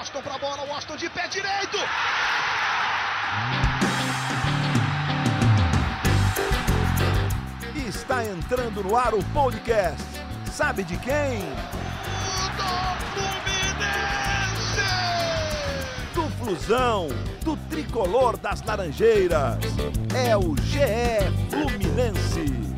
Washington pra bola, Washington de pé direito. Está entrando no ar o podcast. Sabe de quem? Do Fluminense! Do Flusão, do tricolor das Laranjeiras. É o GE Fluminense.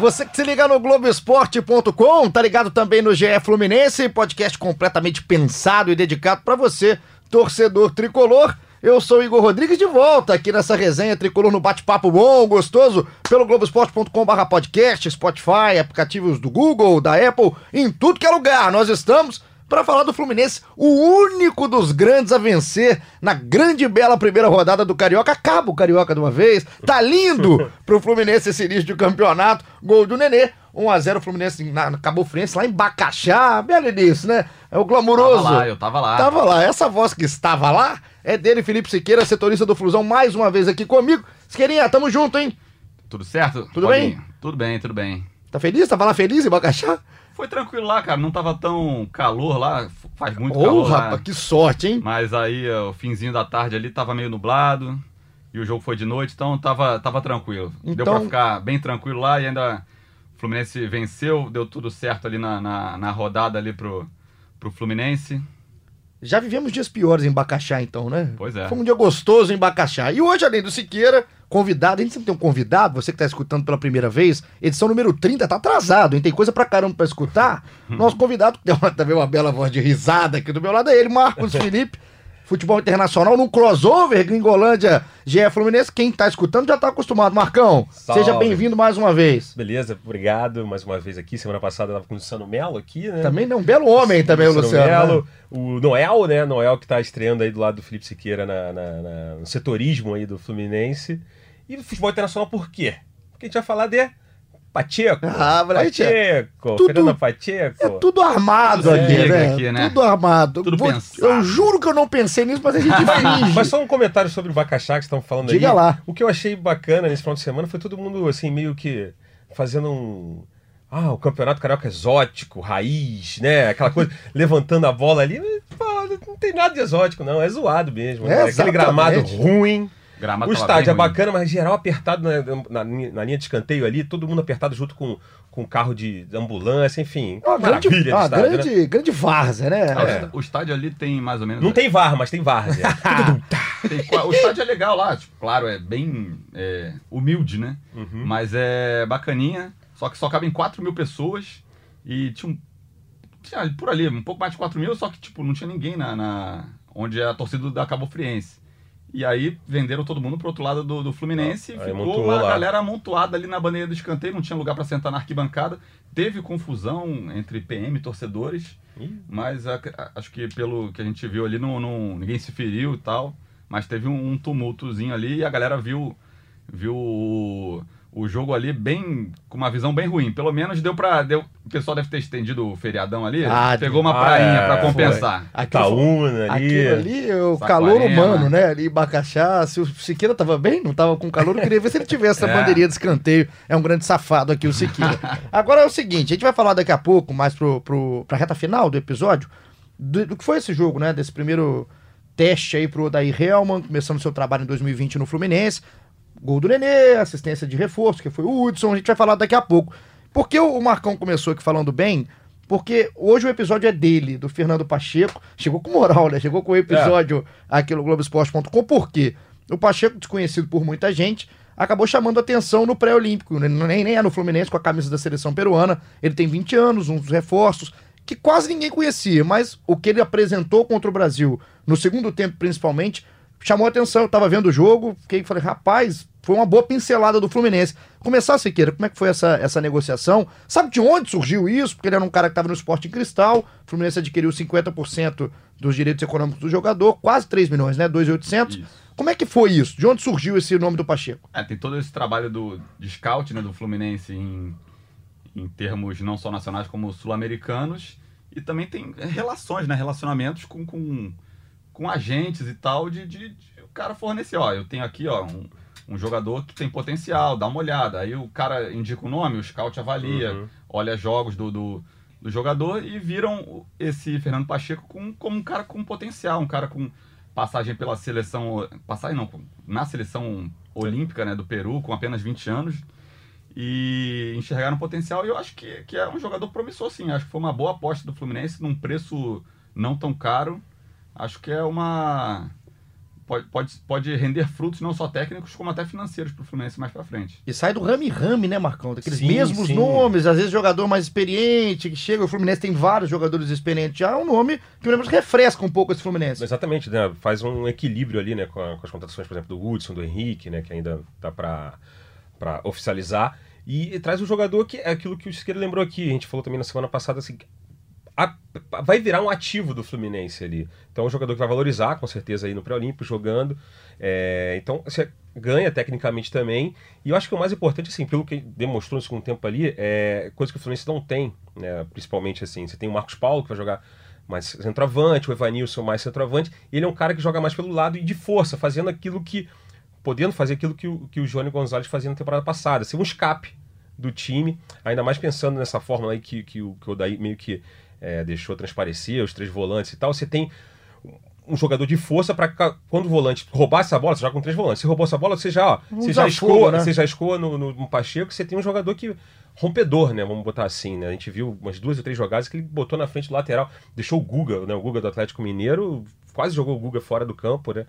Você que se liga no Globoesporte.com, tá ligado também no GE Fluminense, podcast completamente pensado e dedicado para você, torcedor tricolor. Eu sou Igor Rodrigues de volta aqui nessa resenha tricolor no bate-papo bom, gostoso, pelo Globoesporte.com/barra podcast, Spotify, aplicativos do Google, da Apple, em tudo que é lugar. Nós estamos para falar do Fluminense, o único dos grandes a vencer na grande e bela primeira rodada do Carioca. Acaba o Carioca de uma vez. Tá lindo pro Fluminense esse início de campeonato. Gol do Nenê. 1x0 Fluminense na, na Cabo Friense, lá em Bacaxá. Belo início, né? É o glamouroso. Tava lá, eu tava lá. Tava lá. Essa voz que estava lá é dele, Felipe Siqueira, setorista do Flusão, mais uma vez aqui comigo. Siqueirinha, tamo junto, hein? Tudo certo? Tudo Paulinho? bem? Tudo bem, tudo bem. Tá feliz? Tava lá feliz em Bacaxá? Foi tranquilo lá, cara. Não tava tão calor lá. Faz muito Ô, calor lá. rapaz, que sorte, hein? Mas aí, o finzinho da tarde ali tava meio nublado. E o jogo foi de noite, então tava, tava tranquilo. Deu Então- pra ficar bem tranquilo lá e ainda o Fluminense venceu, deu tudo certo ali na, na, na rodada ali pro, pro Fluminense. Já vivemos dias piores em Bacaxá, então, né? Pois é. Foi um dia gostoso em Bacaxá. E hoje, além do Siqueira, convidado, a gente sempre tem um convidado, você que tá escutando pela primeira vez, edição número 30, tá atrasado, hein? Tem coisa pra caramba pra escutar. Nosso convidado, que tem uma- também uma bela voz de risada aqui do meu lado, é ele, Marcos Felipe. Futebol Internacional num crossover, Gringolândia, GE Fluminense. Quem tá escutando já tá acostumado. Marcão, Salve. seja bem-vindo mais uma vez. Beleza, obrigado mais uma vez aqui. Semana passada eu tava com o Luciano Melo aqui, né? Também não, um belo homem também, o Luciano. Melo, né? o Noel, né? Noel que tá estreando aí do lado do Felipe Siqueira na, na- na- no setorismo aí do Fluminense. E futebol internacional por quê? Porque a gente vai falar de Pacheco. Ah, gente é- Pacheco, tudo- Fernando Pacheco. É tudo armado Tudo aqui, né? aqui, né? Tudo armado. Tudo Vou- pensado. Eu juro que eu não pensei nisso, mas a gente finge. Mas só um comentário sobre o Bacaxá que estão falando Diga aí. lá. O que eu achei bacana nesse final de semana foi todo mundo, assim, meio que fazendo um. Ah, o campeonato carioca exótico, raiz, né? Aquela coisa, levantando a bola ali. Pô, não tem nada de exótico, não. É zoado mesmo. É, né? Aquele gramado ruim. Gramado o estádio é bacana, mas geral apertado na, na, na linha de escanteio ali, todo mundo apertado junto com, com carro de ambulância, enfim. Uma grande, uma estádio, né? grande, grande várzea, né? Ah, o É. est- O estádio ali tem mais ou menos. Não tem VAR, mas tem várzea. Tem qua- o estádio é legal lá, tipo, claro, é bem é, humilde, né? Uhum. Mas é bacaninha, só que só cabem 4 mil pessoas e tinha, um, tinha por ali um pouco mais de 4 mil, só que tipo, não tinha ninguém na, na- onde é a torcida da Cabo Friense. E aí venderam todo mundo pro outro lado do, do Fluminense Ah, e ficou uma lá. galera amontoada ali na bandeira do escanteio, não tinha lugar para sentar na arquibancada. Teve confusão entre PM e torcedores. Ih. Mas a- a- acho que pelo que a gente viu ali, não, não- ninguém se feriu e tal. Mas teve um, um tumultozinho ali e a galera viu, viu o, jogo ali bem. com uma visão bem ruim. Pelo menos deu pra. Deu, o pessoal deve ter estendido o feriadão ali. Ah, pegou uma ah, prainha é, pra foi. compensar. Aquilo, Itaúna ali. aquilo ali, é o Saquarema. calor humano, né? Ali Bacaxá. Se o Siqueira tava bem, não tava com calor, eu queria ver se ele tivesse essa É. bandeirinha de escanteio. É um grande safado aqui, o Siqueira. Agora é o seguinte, a gente vai falar daqui a pouco, mais pro, pro, pra reta final do episódio, do, do que foi esse jogo, né? Desse primeiro teste aí pro Odair Helman, começando seu trabalho em 2020 no Fluminense. Gol do Nenê, assistência de reforço, que foi o Hudson, a gente vai falar daqui a pouco. Por que o Marcão começou aqui falando bem? Porque hoje o episódio é dele, do Fernando Pacheco. Chegou com moral, né? Chegou com o episódio aqui no Globoesporte.com. Por quê? O Pacheco, desconhecido por muita gente, acabou chamando atenção no pré-olímpico. Nem, nem é no Fluminense com a camisa da seleção peruana. Ele tem 20 anos, uns reforços que quase ninguém conhecia, mas o que ele apresentou contra o Brasil, no segundo tempo principalmente, chamou atenção. Eu tava vendo o jogo, fiquei falei, rapaz, foi uma boa pincelada do Fluminense. Começar, Siqueira, como é que foi essa, essa negociação? Sabe de onde surgiu isso? Porque ele era um cara que estava no esporte em cristal, o Fluminense adquiriu 50% dos direitos econômicos do jogador, quase 3 milhões, né? 2,800. Isso. Como é que foi isso? De onde surgiu esse nome do Pacheco? É, tem todo esse trabalho do, de scout né, do Fluminense em, em termos não só nacionais como sul-americanos. E também tem relações, né? Relacionamentos com, com, com agentes e tal, de, de, de o cara fornecer, ó, eu tenho aqui, ó, um, um jogador que tem potencial, dá uma olhada. Aí o cara indica o nome, o scout avalia, Uhum. olha jogos do, do, do jogador e viram esse Fernando Pacheco com, como um cara com potencial, um cara com passagem pela seleção, passagem não, na seleção olímpica né, do Peru, com apenas 20 anos. E enxergaram potencial e eu acho que, que é um jogador promissor, sim. Acho que foi uma boa aposta do Fluminense num preço não tão caro. Acho que é uma. Pode, pode, pode render frutos não só técnicos, como até financeiros para o Fluminense mais para frente. E sai do rame-rame, né, Marcão? Daqueles Sim, mesmos sim. nomes, às vezes jogador mais experiente, que chega, o Fluminense tem vários jogadores experientes já, é um nome que pelo menos refresca um pouco esse Fluminense. Exatamente, né? Faz um equilíbrio ali, né? Com, a- com as contratações, por exemplo, do Hudson, do Henrique, né? Que ainda dá pra, pra oficializar. E, traz um jogador que é aquilo que o Siqueira lembrou aqui. A gente falou também na semana passada, assim. A- vai virar um ativo do Fluminense ali. Então é um jogador que vai valorizar, com certeza, aí no pré-olímpico, jogando. É, então você ganha tecnicamente também. E eu acho que o mais importante, assim, pelo que demonstrou no segundo tempo ali, é coisa que o Fluminense não tem, né? Principalmente assim. Você tem o Marcos Paulo, que vai jogar mais centroavante, o Evanilson mais centroavante. Ele é um cara que joga mais pelo lado e de força, fazendo aquilo que. podendo fazer aquilo que o, que o Johnny Gonzalez fazia na temporada passada, ser um escape do time, ainda mais pensando nessa fórmula aí que, que, o, que o Daí meio que é, deixou transparecer, os três volantes e tal. Você tem um jogador de força para quando o volante roubar essa bola, você joga com três volantes. Se roubou essa bola, você já, ó, Um você já escoa, né? você já escoa no, no, no Pacheco, você tem um jogador que rompedor, né? Vamos botar assim, né? A gente viu umas duas ou três jogadas que ele botou na frente do lateral, deixou o Guga, né? O Guga do Atlético Mineiro, quase jogou o Guga fora do campo, né?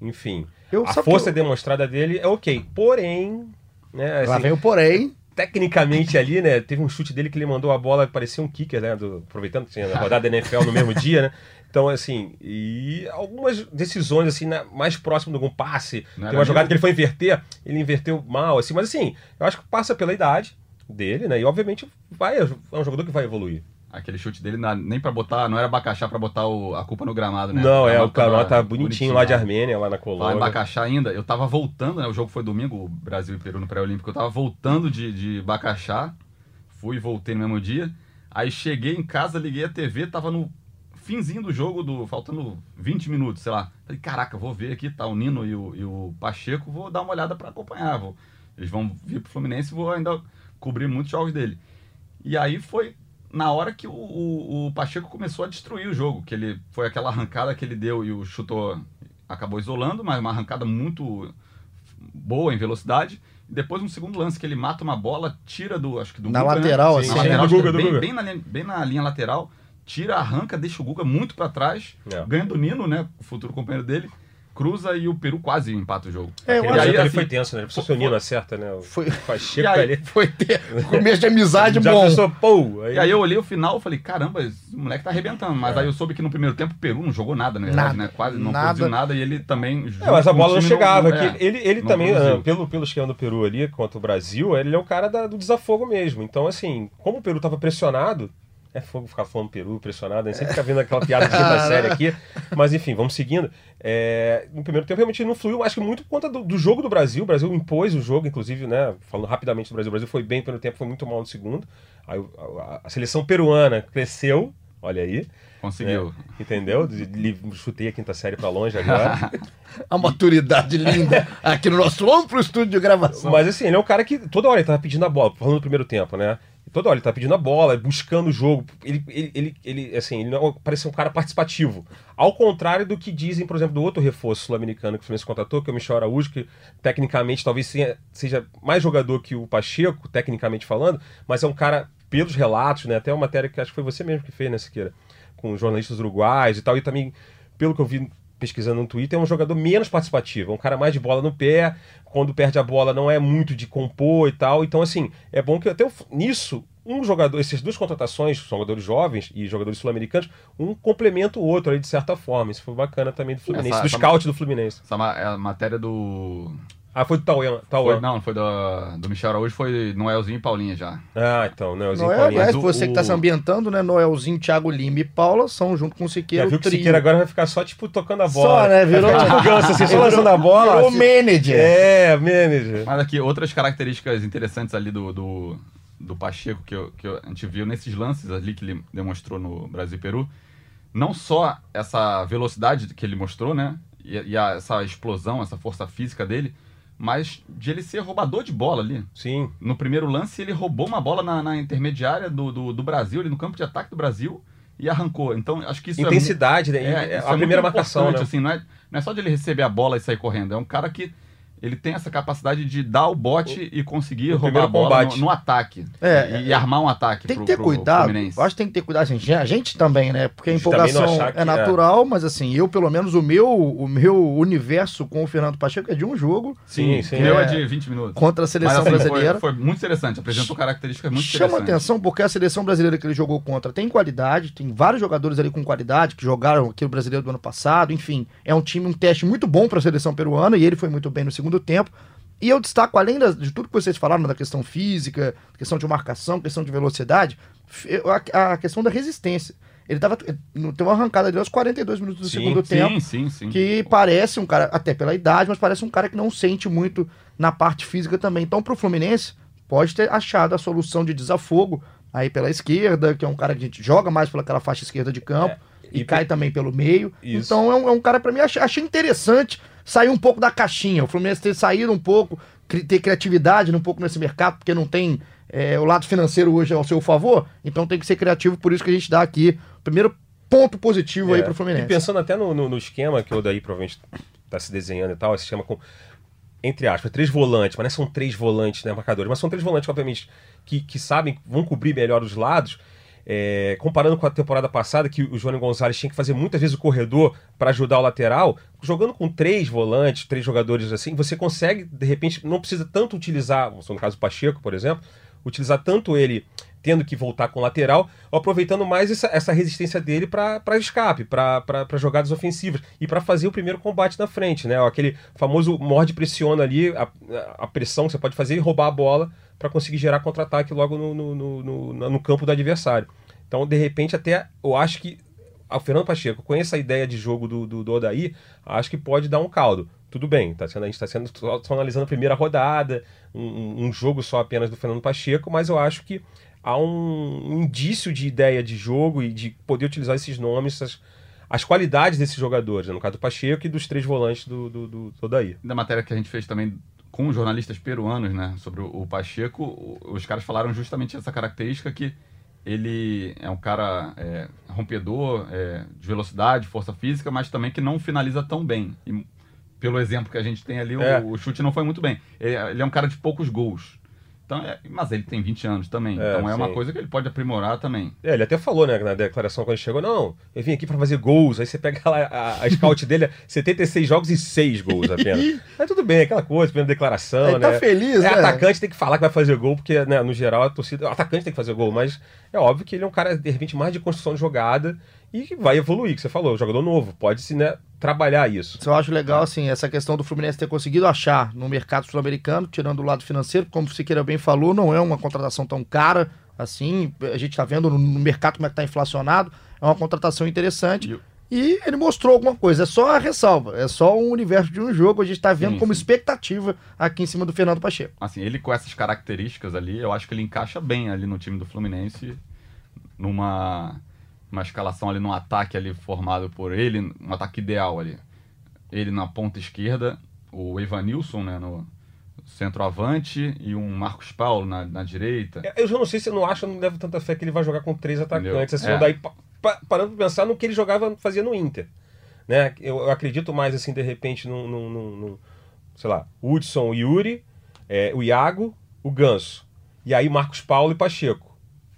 Enfim, Eu- a força eu- demonstrada dele é ok. Porém, né? Lá assim, vem o porém. Tecnicamente ali, né? Teve um chute dele que ele mandou a bola, parecia um kicker, né? do- aproveitando que tinha a rodada da NFL no mesmo dia, né? Então, assim, e algumas decisões, assim, na- mais próximo de algum passe. Não Tem uma jogada que ele foi inverter, ele inverteu mal, assim, mas assim, eu acho que passa pela idade dele, né? E obviamente vai, é um jogador que vai evoluir. Aquele chute dele na- nem pra botar, não era abacaxar pra botar o- a culpa no gramado, né? Não, é, o canal tá bonitinho lá de lá. Armênia, lá na Falar em Colômbia. Bacaxá ainda, eu tava voltando, né? O jogo foi domingo, o Brasil e Peru no pré-olímpico. Eu tava voltando de, de Bacaxá, fui e voltei no mesmo dia. Aí cheguei em casa, liguei a TV, tava no finzinho do jogo, do, faltando 20 minutos, sei lá. Falei, caraca, vou ver aqui, tá o Nino e o, e o Pacheco, vou dar uma olhada pra acompanhar. Vou, eles vão vir pro Fluminense e vou ainda cobrir muitos jogos dele. E aí foi na hora que o, o, o Pacheco começou a destruir o jogo, que ele foi aquela arrancada que ele deu e o chutou acabou isolando, mas uma arrancada muito boa em velocidade. E depois um segundo lance que ele mata uma bola, tira do, acho que do Na Guga, lateral, né? assim, Na né? lateral, que Guga, bem, Guga. bem na, linha, bem na linha lateral, tira, arranca, deixa o Guga muito pra trás, É. ganha do Nino, né, o futuro companheiro dele, cruza e o Peru quase empata o jogo. É, eu acho- aí, ali assim, foi tenso, né? Ele precisou ser o Nino acerta, né? O Foi- Pacheco aí- ali. Foi ter começo de amizade Já bom. pensou, pô, E aí eu olhei o final e falei, caramba, esse moleque tá arrebentando. Mas aí eu soube que no primeiro tempo o Peru não jogou nada, na verdade, Nada. né? Quase não Nada. produziu nada e ele também. É, mas a bola não chegava. é, que ele ele não também, produziu. ah, pelo, pelo esquema do Peru ali contra o Brasil, ele é o cara da- do desafogo mesmo. Então, assim, como o Peru tava pressionado, é fogo ficar falando Peru pressionado, a gente sempre fica vendo aquela piada de quinta série aqui. Mas enfim, vamos seguindo. É, no primeiro tempo realmente não fluiu, acho que muito por conta do, do jogo do Brasil. O Brasil impôs o jogo, inclusive, né? Falando rapidamente do Brasil, o Brasil foi bem no primeiro tempo, foi muito mal no segundo. Aí a, a seleção peruana cresceu, olha aí. Conseguiu. É, entendeu? De- de- Chutei a quinta série pra longe agora. A maturidade linda aqui no nosso amplo estúdio de gravação. Mas assim, ele é um cara que toda hora ele tava pedindo a bola, falando do primeiro tempo, né? Toda hora ele tá pedindo a bola, buscando o jogo. Ele, ele, ele, ele, assim, ele não parece um cara participativo. Ao contrário do que dizem, por exemplo, do outro reforço sul-americano que o Fluminense contratou, que é o Michel Araújo, que tecnicamente talvez seja mais jogador que o Pacheco, tecnicamente falando, mas é um cara, pelos relatos, né? Até uma matéria que acho que foi você mesmo que fez, né, Siqueira? Com jornalistas uruguais e tal, e também, pelo que eu vi pesquisando no Twitter, é um jogador menos participativo, é um cara mais de bola no pé, quando perde a bola não é muito de compor e tal. Então, assim, é bom que até nisso, um jogador, essas duas contratações, jogadores jovens e jogadores sul-americanos, um complementa o outro aí de certa forma. Isso foi bacana também do Fluminense, Essa- do essa- scout do Fluminense. Essa é a matéria do. Ah, foi do Tauan. Foi, Tauan. não, não foi do, do Michel Araújo, foi Noelzinho e Paulinha já. Ah, então, né? Os Noel, Paulinho. aliás, o- você que tá o- se ambientando, né? Noelzinho, Thiago Lima e Paula são junto com o Já Siqueira viu o que o. Siqueira agora vai ficar só, tipo, tocando a bola. Só, né? Virou, tipo ganso, assim, só lançando a bola. Virou assim. manager. É, manager. Mas aqui, outras características interessantes ali do, do, do Pacheco que, eu- que eu- a gente viu nesses lances ali que ele demonstrou no Brasil e Peru. Não só essa velocidade que ele mostrou, né? E, e a- essa explosão, essa força física dele, mas de ele ser roubador de bola ali. Sim. No primeiro lance, ele roubou uma bola na, na intermediária do, do, do Brasil, ali no campo de ataque do Brasil, e arrancou. Então, acho que isso é mu- Intensidade, né? é, É, a é primeira marcação, né? assim, não, é, não é só de ele receber a bola e sair correndo, é um cara que ele tem essa capacidade de dar o bote e conseguir roubar a bola no, no ataque. É, e, e armar um ataque Tem que pro- ter pro cuidado. Eu acho que tem que ter cuidado. Assim, a gente também, né? Porque a A gente empolgação que é é. natural, mas assim, eu, pelo menos, o meu, o meu universo com o Fernando Pacheco é de um jogo Sim, Sim, o meu é, É. de 20 minutos. contra a seleção Mas, assim, brasileira. Foi, foi muito interessante, apresentou características muito Chama atenção porque a seleção brasileira que ele jogou contra tem qualidade, tem vários jogadores ali com qualidade que jogaram aqui o brasileiro do ano passado, enfim, é um time, um teste muito bom para a seleção peruana e ele foi muito bem no segundo tempo. E eu destaco, além de tudo que vocês falaram, da questão física, questão de marcação, questão de velocidade, a, questão da resistência. Ele tava. ele Tem uma arrancada ali aos 42 minutos do Sim, segundo tempo Sim, sim, sim. que parece um cara, até pela idade, mas parece um cara que não sente muito na parte física também. Então, pro Fluminense, pode ter achado a solução de desafogo aí pela esquerda, que é um cara que a gente joga mais pelaquela faixa esquerda de campo. É, E, e cai também pelo meio. Isso. Então é um, é um cara, pra mim, achei, achei interessante sair um pouco da caixinha. O Fluminense ter saído um pouco, ter criatividade um pouco nesse mercado, porque não tem é, o lado financeiro hoje ao seu favor. Então tem que ser criativo, por isso que a gente dá aqui o primeiro ponto positivo aí É, pro Fluminense. E pensando até no, no- no esquema que o daí provavelmente está se desenhando e tal, esse esquema com, entre aspas, três volantes, mas não são três volantes, né, marcadores, mas são três volantes, obviamente, que, que sabem, vão cobrir melhor os lados. É, comparando com a temporada passada, que o João Gonzalez tinha que fazer muitas vezes o corredor para ajudar o lateral, jogando com três volantes, três jogadores assim, você consegue, de repente, não precisa tanto utilizar, no caso do Pacheco, por exemplo, utilizar tanto ele tendo que voltar com o lateral, aproveitando mais essa, essa resistência dele para escape, para jogadas ofensivas e para fazer o primeiro combate na frente, né? Aquele famoso morde pressiona ali, a, a pressão que você pode fazer e roubar a bola para conseguir gerar contra-ataque logo no, no, no, no, campo do adversário. Então, de repente, até eu acho que o Fernando Pacheco, com essa ideia de jogo do, do, do Odaí, acho que pode dar um caldo. Tudo bem, tá sendo, a gente está sendo só, só analisando a primeira rodada, um, um jogo só apenas do Fernando Pacheco, mas eu acho que há um, indício de ideia de jogo e de poder utilizar esses nomes, as, as qualidades desses jogadores, né? no caso do Pacheco e dos três volantes do, do, do, do. Da matéria que a gente fez também com jornalistas peruanos, né, sobre o, o Pacheco, o- os caras falaram justamente essa característica que ele é um cara é, rompedor, é, de velocidade, força física, mas também que não finaliza tão bem. E pelo exemplo que a gente tem ali, o, É. o chute não foi muito bem. Ele, ele é um cara de poucos gols. Então, é- mas ele tem 20 anos também. É, então é uma sim. coisa que ele pode aprimorar também. É, ele até falou, né, na declaração quando ele chegou, não, eu vim aqui pra fazer gols, aí você pega lá a, a scout dele, é 76 jogos e 6 gols apenas. Mas tudo bem, aquela coisa, primeira declaração, Ele né. tá feliz, é, né? atacante tem que falar que vai fazer gol, porque, né, no geral, a torcida, o atacante tem que fazer gol, mas é óbvio que ele é um cara, de repente, mais de construção de jogada e que vai evoluir, que você falou, jogador novo, pode-se, né, trabalhar isso. Eu acho legal, assim, essa questão do Fluminense ter conseguido achar no mercado sul-americano, tirando o lado financeiro, como o Siqueira bem falou, não é uma contratação tão cara, assim, a gente tá vendo no, mercado como é que tá inflacionado, é uma contratação interessante. E E ele mostrou alguma coisa, é só a ressalva, é só um universo de um jogo, a gente tá vendo Sim, como sim. expectativa aqui em cima do Fernando Pacheco. assim, ele com essas características ali, eu acho que ele encaixa bem ali no time do Fluminense, numa uma escalação ali, num ataque ali formado por ele, um ataque ideal ali. Ele na ponta esquerda, o Evanilson, né, no centroavante e um Marcos Paulo na, na direita. Eu já não sei se eu não acho, eu não levo tanta fé que ele vai jogar com três atacantes. Assim, É. daí, pa- pa- parando pra pensar no que ele jogava, fazia no Inter. Né? Eu, eu acredito mais, assim, de repente, no, no, no- no, sei lá, Hudson, Yuri, é, o Iago, o Ganso. E aí Marcos Paulo e Pacheco.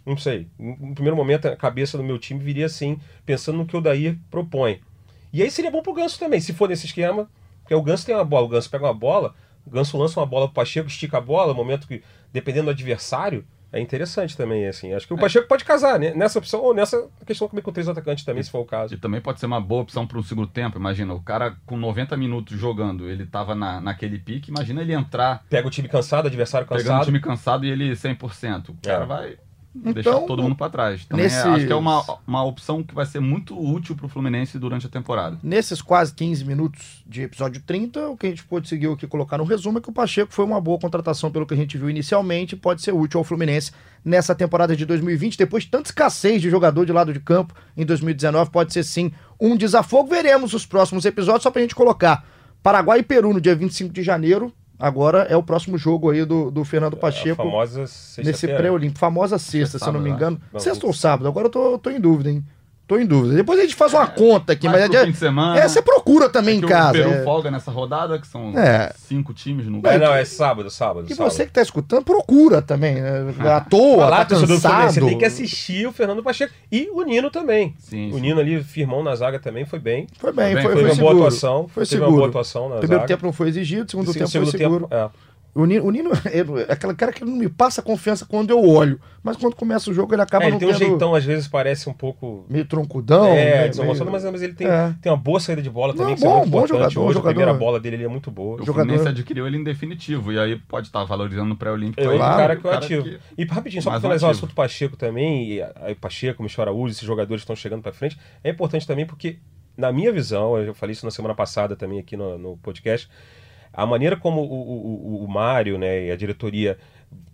Não sei. No primeiro momento, a cabeça do meu time viria assim, pensando no que o Daí propõe. E aí seria bom pro Ganso também, se for nesse esquema. Porque o Ganso tem uma bola, o Ganso pega uma bola, o Ganso lança uma bola pro Pacheco, estica a bola, momento que, dependendo do adversário, é interessante também, assim. Acho que o Pacheco pode casar, né? Nessa opção, ou nessa questão também com três atacantes também, se for o caso. E também pode ser uma boa opção para um segundo tempo. Imagina, o cara com 90 minutos jogando, ele tava na, naquele pique. Imagina ele entrar Pega o time cansado, adversário pegando o cansado. time cansado e ele 100%. O cara É. vai Então, deixar todo mundo para trás. Também é- nesses- acho que é uma, uma opção que vai ser muito útil para o Fluminense durante a temporada. Nesses quase 15 minutos de episódio 30, o que a gente conseguiu aqui colocar no resumo é que o Pacheco foi uma boa contratação pelo que a gente viu inicialmente, pode ser útil ao Fluminense nessa temporada de 2020, depois de tanta escassez de jogador de lado de campo em 2019, pode ser sim um desafogo. Veremos os próximos episódios, só pra gente colocar Paraguai e Peru no dia 25 de janeiro, agora é o próximo jogo aí do, do Fernando A Pacheco. famosa Nesse sexta-feira. pré-olímpico, famosa sexta, se eu não me sábado, engano. Sexta ou sábado, agora eu tô, tô em dúvida, hein? Tô em dúvida. Depois a gente faz uma conta aqui, mas é, fim de semana. é, você procura também É em casa. O Peru é. folga nessa rodada, que são É. cinco times no É, não, é sábado, sábado. E sábado. você que tá escutando, procura também. Né? À toa, Vai lá, tá cansado. você tem que assistir o Fernando Pacheco e o Nino também. Sim, o sim. Nino ali, firmão na zaga também, foi bem. Foi bem, Foi foi, bem, foi, Foi uma boa seguro. atuação. Foi teve seguro. uma boa atuação na Primeiro zaga. tempo não foi exigido, segundo Sim, tempo segundo foi seguro. tempo, é. O Nino, o Nino é aquele cara que não me passa confiança quando eu olho. Mas quando começa o jogo, ele acaba É, ele não tem um tendo jeitão, às vezes parece um pouco. meio troncudão. é, meio- desengonçado, meio- mas, mas ele tem, É. tem uma boa saída de bola também, Não, que isso é bom, muito bom importante. jogador, Hoje a jogador. primeira bola dele ele é muito boa. O jogador- Fluminense adquiriu ele em definitivo. E aí pode estar valorizando no pré-olímpico. É aí, outro Claro, cara que eu o ativo. que- E rapidinho, só para um finalizar o assunto Pacheco também, e aí Pacheco, Michel Araújo, esses jogadores que estão chegando para frente, é importante também porque, na minha visão, eu falei isso na semana passada também aqui no, no podcast, a maneira como o, o, o- Mário né, e a diretoria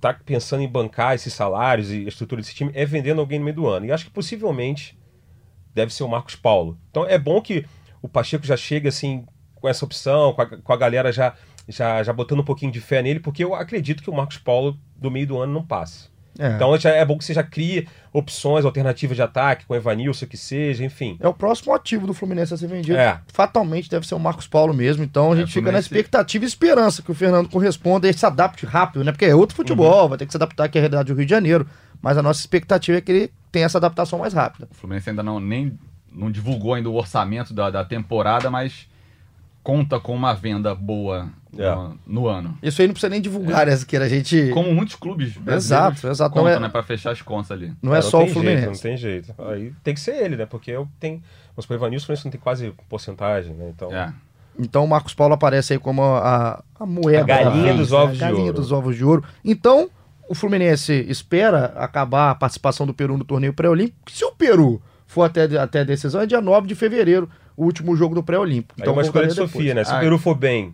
tá pensando em bancar esses salários e a estrutura desse time é vendendo alguém no meio do ano. E acho que possivelmente deve ser o Marcos Paulo. Então é bom que o Pacheco já chegue assim com essa opção, com a, com a galera já, já, já botando um pouquinho de fé nele, porque eu acredito que o Marcos Paulo do meio do ano não passe. É. Então já é bom que você já crie opções, alternativas de ataque, com o Evanilson, que seja, enfim. É o próximo ativo do Fluminense a ser vendido. É. Fatalmente deve ser o Marcos Paulo mesmo. Então a É, gente o fica na expectativa e esperança que o Fernando corresponda e se adapte rápido, né? Porque é outro futebol, Uhum. vai ter que se adaptar aqui à realidade do Rio de Janeiro. Mas a nossa expectativa é que ele tenha essa adaptação mais rápida. O Fluminense ainda não, nem, não divulgou ainda o orçamento da, da temporada, mas conta com uma venda boa É. no, no ano. Isso aí não precisa nem divulgar, né? Que a gente. Como muitos clubes Exato, exato. Não contam, é- né, pra fechar as contas ali. Não é Ah, só o tem Fluminense. Jeito, não tem jeito. Aí tem que ser ele, né? Porque eu tenho. Vamos supor, o Evanilson, o Fluminense não tem quase porcentagem, né? Então. É. Então o Marcos Paulo aparece aí como a, a moeda. A galinha dos né? ovos A de galinha ouro. dos ovos de ouro. Então, o Fluminense espera acabar a participação do Peru no torneio pré-olímpico. Se o Peru for até, até a decisão, é dia 9 de fevereiro, o último jogo do pré-olímpico. Então, é uma escolha de voltaria Sofia, depois. né? Se Ah, o Peru for bem,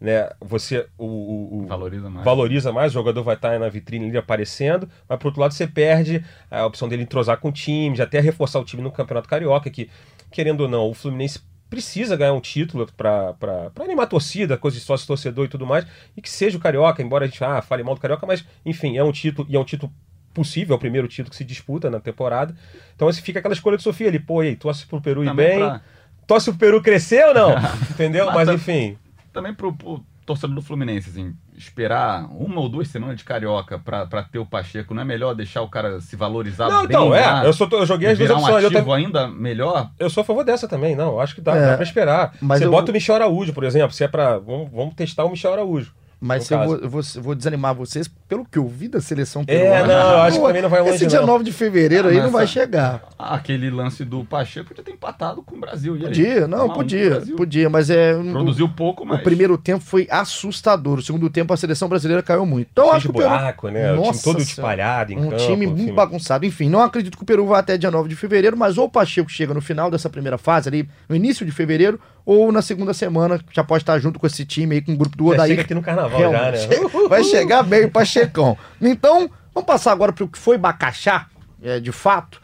né? Você o, o- o- Valoriza mais. valoriza mais, o jogador vai estar na vitrine ali aparecendo, mas por outro lado você perde a opção dele entrosar com o time, de até reforçar o time no Campeonato Carioca, que, querendo ou não, o Fluminense precisa ganhar um título para animar a torcida, coisa de sócio torcedor e tudo mais, e que seja o Carioca, embora a gente ah, fale mal do Carioca, mas enfim, é um título, e é um título possível, é o primeiro título que se disputa na temporada. Então assim, fica aquela escolha de Sofia ali, pô, e aí, torce pro Peru Também bem, pra- torce pro Peru crescer ou não? Entendeu? Mas Mas tá- enfim, Também pro, pro torcedor do Fluminense, assim, esperar uma ou duas semanas de carioca pra, pra ter o Pacheco, não é melhor deixar o cara se valorizar Não, bem então, lá, é. Eu, sou, eu joguei as duas um opções. Eu, ativo tam- ainda melhor? eu sou a favor dessa também, não. eu Acho que dá, É, dá pra esperar. mas Você eu- bota o Michel Araújo, por exemplo. Se é pra. Vamos, vamos testar o Michel Araújo. Mas no eu vou, eu vou, eu vou desanimar vocês pelo que eu vi da seleção É, peruana. não, eu acho que também não vai longe, Esse dia não. 9 de fevereiro Ah, aí não vai chegar. Aquele lance do Pacheco podia ter empatado com o Brasil. E aí? Podia, não, Um a um podia, podia, mas é. Produziu pouco, mas... O primeiro tempo foi assustador. O segundo tempo a seleção brasileira caiu muito. Então acho que o Peru. buraco, né? o time Nossa todo espalhado Um campo. time enfim. muito bagunçado. Enfim, não acredito que o Peru vá até dia 9 de fevereiro, mas ou o Pacheco chega no final dessa primeira fase, ali, no início de fevereiro, ou na segunda semana, já pode estar junto com esse time aí, com o grupo do Odair. chega aqui no carnaval já, né? Vai chegar bem o Pachecão. Então, vamos passar agora para o que foi Bacaxá, é, de fato.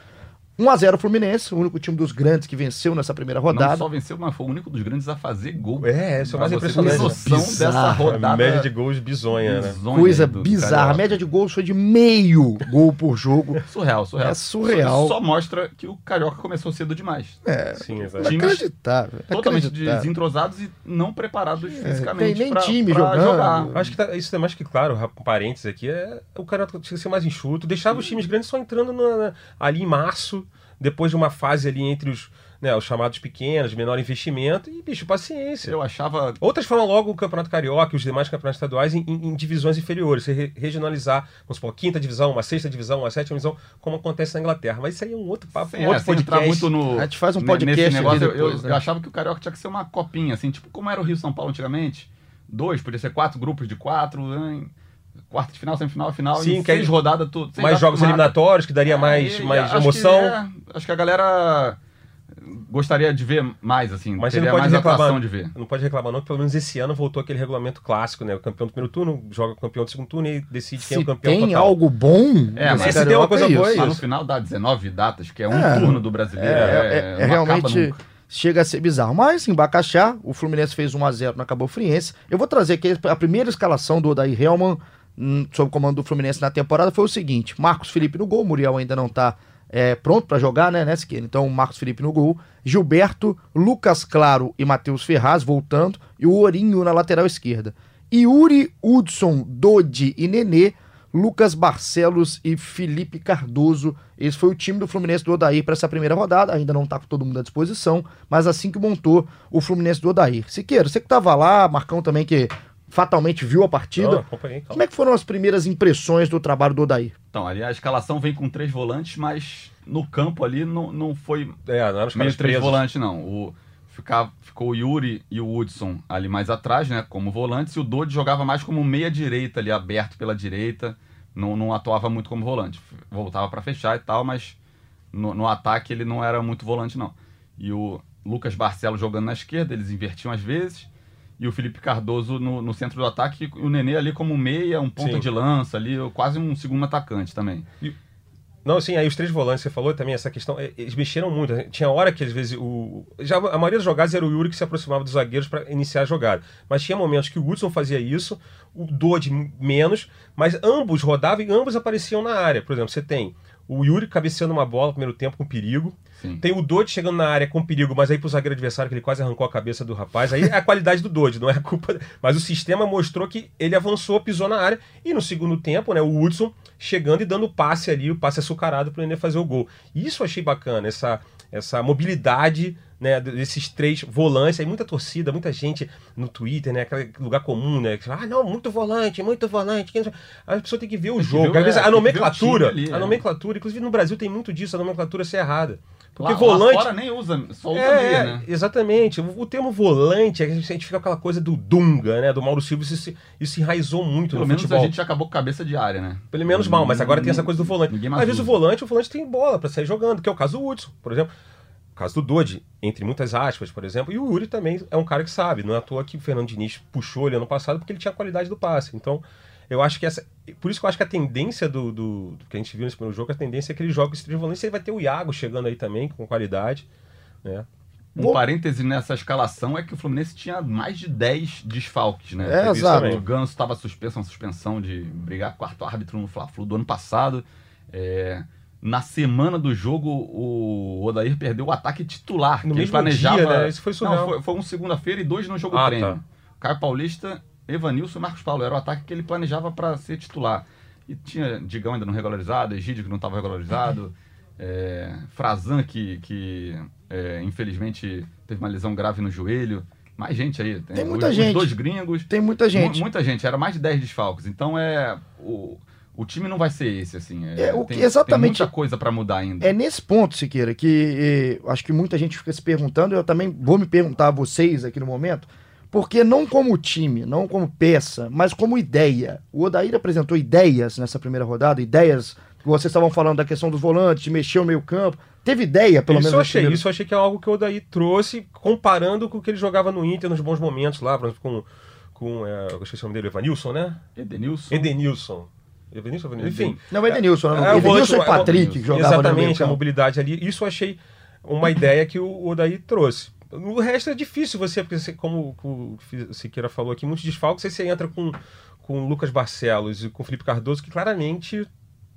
1x0 Fluminense, o único time dos grandes que venceu nessa primeira Não rodada. só venceu, mas foi o único dos grandes a fazer gol. É, isso é Pra mais você impressionante. noção dessa A rodada. média de gols bizonha, né? bizonha Coisa bizarra. A Carioca. média de gols foi de meio gol por jogo. Surreal, surreal. É surreal. Só, só mostra que o Carioca começou cedo demais. É, Sim, exato. Times inacreditável. Totalmente inacreditável. desentrosados e não preparados tem fisicamente nem pra, time pra jogando. jogar. Acho que tá- isso é mais que claro, parênteses aqui, é o cara tinha que ser mais enxuto, deixava os times grandes só entrando na- na- ali em março, depois de uma fase ali entre os, né, os chamados pequenos, de menor investimento, e, bicho, paciência. Eu achava Outras falam logo o Campeonato Carioca e os demais campeonatos estaduais em, em- em divisões inferiores, você re- regionalizar, vamos supor, quinta divisão, uma sexta divisão, uma sétima divisão, como acontece na Inglaterra. Mas isso aí é um outro papo, sem, um outro é, podcast. muito no. A gente faz um podcast negócio. eu- depois, eu, né? eu achava que o Carioca tinha que ser uma copinha, assim, tipo como era o Rio São Paulo antigamente. Dois, podia ser quatro grupos de quatro, né? Quarta de final, semifinal, final, Sim, em que aí- seis rodadas, tudo. seis mais jogos mata. eliminatórios, que daria É, mais, mais acho emoção. Que, é, acho que a galera gostaria de ver mais, assim. Mas teria não pode mais reclamar. atração de ver. Não pode reclamar, não, que pelo menos esse ano voltou aquele regulamento clássico, né? O campeão do primeiro turno joga com o campeão do segundo turno e decide quem é Se o campeão tem total. algo bom, É, nesse mas se tem uma coisa é boa, isso. é Mas no final dá 19 datas, que é um É. turno do brasileiro. É, é- é realmente. chega a ser bizarro. Mas em Bacaxá, o Fluminense fez 1x0 na Cabo Friense. Eu vou trazer aqui a primeira escalação do Odair Helman sob o comando do Fluminense na temporada foi o seguinte: Marcos Felipe no gol, Muriel ainda não tá é, pronto para jogar, né, né, Siqueira? Então, Marcos Felipe no gol, Gilberto, Lucas Claro e Matheus Ferraz voltando, e o Ourinho na lateral esquerda. Yuri, Hudson, Dodi e Nenê, Lucas Barcelos e Felipe Cardoso. Esse foi o time do Fluminense do Odair para essa primeira rodada. Ainda não tá com todo mundo à disposição, mas assim que montou o Fluminense do Odair. Siqueira, você que tava lá, Marcão também que fatalmente viu a partida. Como é que foram as primeiras impressões do trabalho do Odair? Então, ali a escalação vem com três volantes, mas no campo ali não, não foi É, não meio três volantes, não. O, ficava, ficou o Yuri e o Hudson ali mais atrás, né? Como volantes, e o Dodi jogava mais como meia direita ali, aberto pela direita. Não, não atuava muito como volante. Voltava para fechar e tal, mas no, no ataque ele não era muito volante, não. E o Lucas Barcelos jogando na esquerda, eles invertiam às vezes. E o Felipe Cardoso no, no centro do ataque, e o Nenê ali como meia, um ponta Sim. de lança ali, quase um segundo atacante também. Não, assim, aí os três volantes, você falou também essa questão, eh, eles mexeram muito. né? Tinha hora que às vezes o. Já, a maioria das jogadas era o Yuri que se aproximava dos zagueiros para iniciar a jogada. Mas tinha momentos que o Hudson fazia isso, o Dodi menos, mas ambos rodavam e ambos apareciam na área. Por exemplo, você tem o Yuri cabeceando uma bola no primeiro tempo com perigo. Sim. Tem o Dodi chegando na área com perigo, mas aí pro zagueiro adversário que ele quase arrancou a cabeça do rapaz. Aí é a qualidade do Dodi, não é a culpa. Mas o sistema mostrou que ele avançou, pisou na área. E no segundo tempo, né, o Hudson chegando e dando o passe ali, o passe açucarado pro Nenê fazer o gol. Isso eu achei bacana, essa, essa mobilidade né, desses três volantes. Aí muita torcida, muita gente no Twitter, né, aquele lugar comum, né? Que fala, ah, não, muito volante, muito volante. quem não sabe?" A pessoa tem que ver o que jogo. ver, Às vezes é, a tem nomenclatura, ali, a é. nomenclatura, inclusive no Brasil tem muito disso, a nomenclatura ser errada. Porque Lá- volante. Lá fora nem usa, só usa É, meia, né? exatamente. O, o termo volante, a gente, a gente fica com aquela coisa do Dunga, né? Do Mauro Silva, isso, se- isso se enraizou muito Pelo no menos futebol. a gente acabou com cabeça de área, né? Pelo menos mal, mas agora tem essa coisa do volante. Às vezes o volante, o volante tem bola pra sair jogando, que é o caso do Hudson, por exemplo. O caso do Dodi, entre muitas aspas, por exemplo. E o Yuri também é um cara que sabe. Não é à toa que o Fernando Diniz puxou ele ano passado, porque ele tinha a qualidade do passe. Então, eu acho que essa. Por isso que eu acho que a tendência do, do, do que a gente viu nesse primeiro jogo, a tendência é que ele joga esses três volantes. Ele vai ter o Iago chegando aí também, com qualidade. Né? Um parêntese nessa escalação é que o Fluminense tinha mais de 10 desfalques, né? É, exato. O Ganso estava suspenso, uma suspensão de brigar com o quarto árbitro no Fla-Flu do ano passado. É, na semana do jogo, o Odair perdeu o ataque titular. No que ele mesmo planejava... dia, né? Isso foi surreal. Não, foi, foi um segunda-feira e dois no jogo Ah, treino. tá. Caio Paulista, Evanilson e Marcos Paulo. Era o ataque que ele planejava para ser titular. E tinha Digão ainda não regularizado, Egídio que não estava regularizado, é, Frazan que, que é, infelizmente teve uma lesão grave no joelho. Mais gente aí. Tem muita os, os gente. dois gringos. Tem muita gente. Mu- muita gente. Era mais de 10 desfalques. Então é. O, o time não vai ser esse, assim. É, É, o tem, que- exatamente- Tem muita coisa para mudar ainda. É nesse ponto, Siqueira, que eh, acho que muita gente fica se perguntando, eu também vou me perguntar a vocês aqui no momento, porque não como time, não como peça, mas como ideia. O Odair apresentou ideias nessa primeira rodada, ideias que vocês estavam falando da questão dos volantes, de mexer o meio campo. Teve ideia, pelo isso menos. eu achei, primeiro- isso eu achei que é algo que o Odaí trouxe, comparando com o que ele jogava no Inter nos bons momentos lá, por exemplo, com, com é, eu esqueci o nome dele, Evanilson, né? Edenilson. Edenilson. Edenilson, Evanilson? Enfim. Não, o Edenilson, né? É, o Edenilson e volante- Patrick que jogavam no meio Exatamente, a mobilidade ali. Isso eu achei uma ideia que o Odaí trouxe. No resto é difícil você, porque você, como o Siqueira falou aqui, muitos desfalques, aí você entra com, com o Lucas Barcelos e com o Felipe Cardoso, que claramente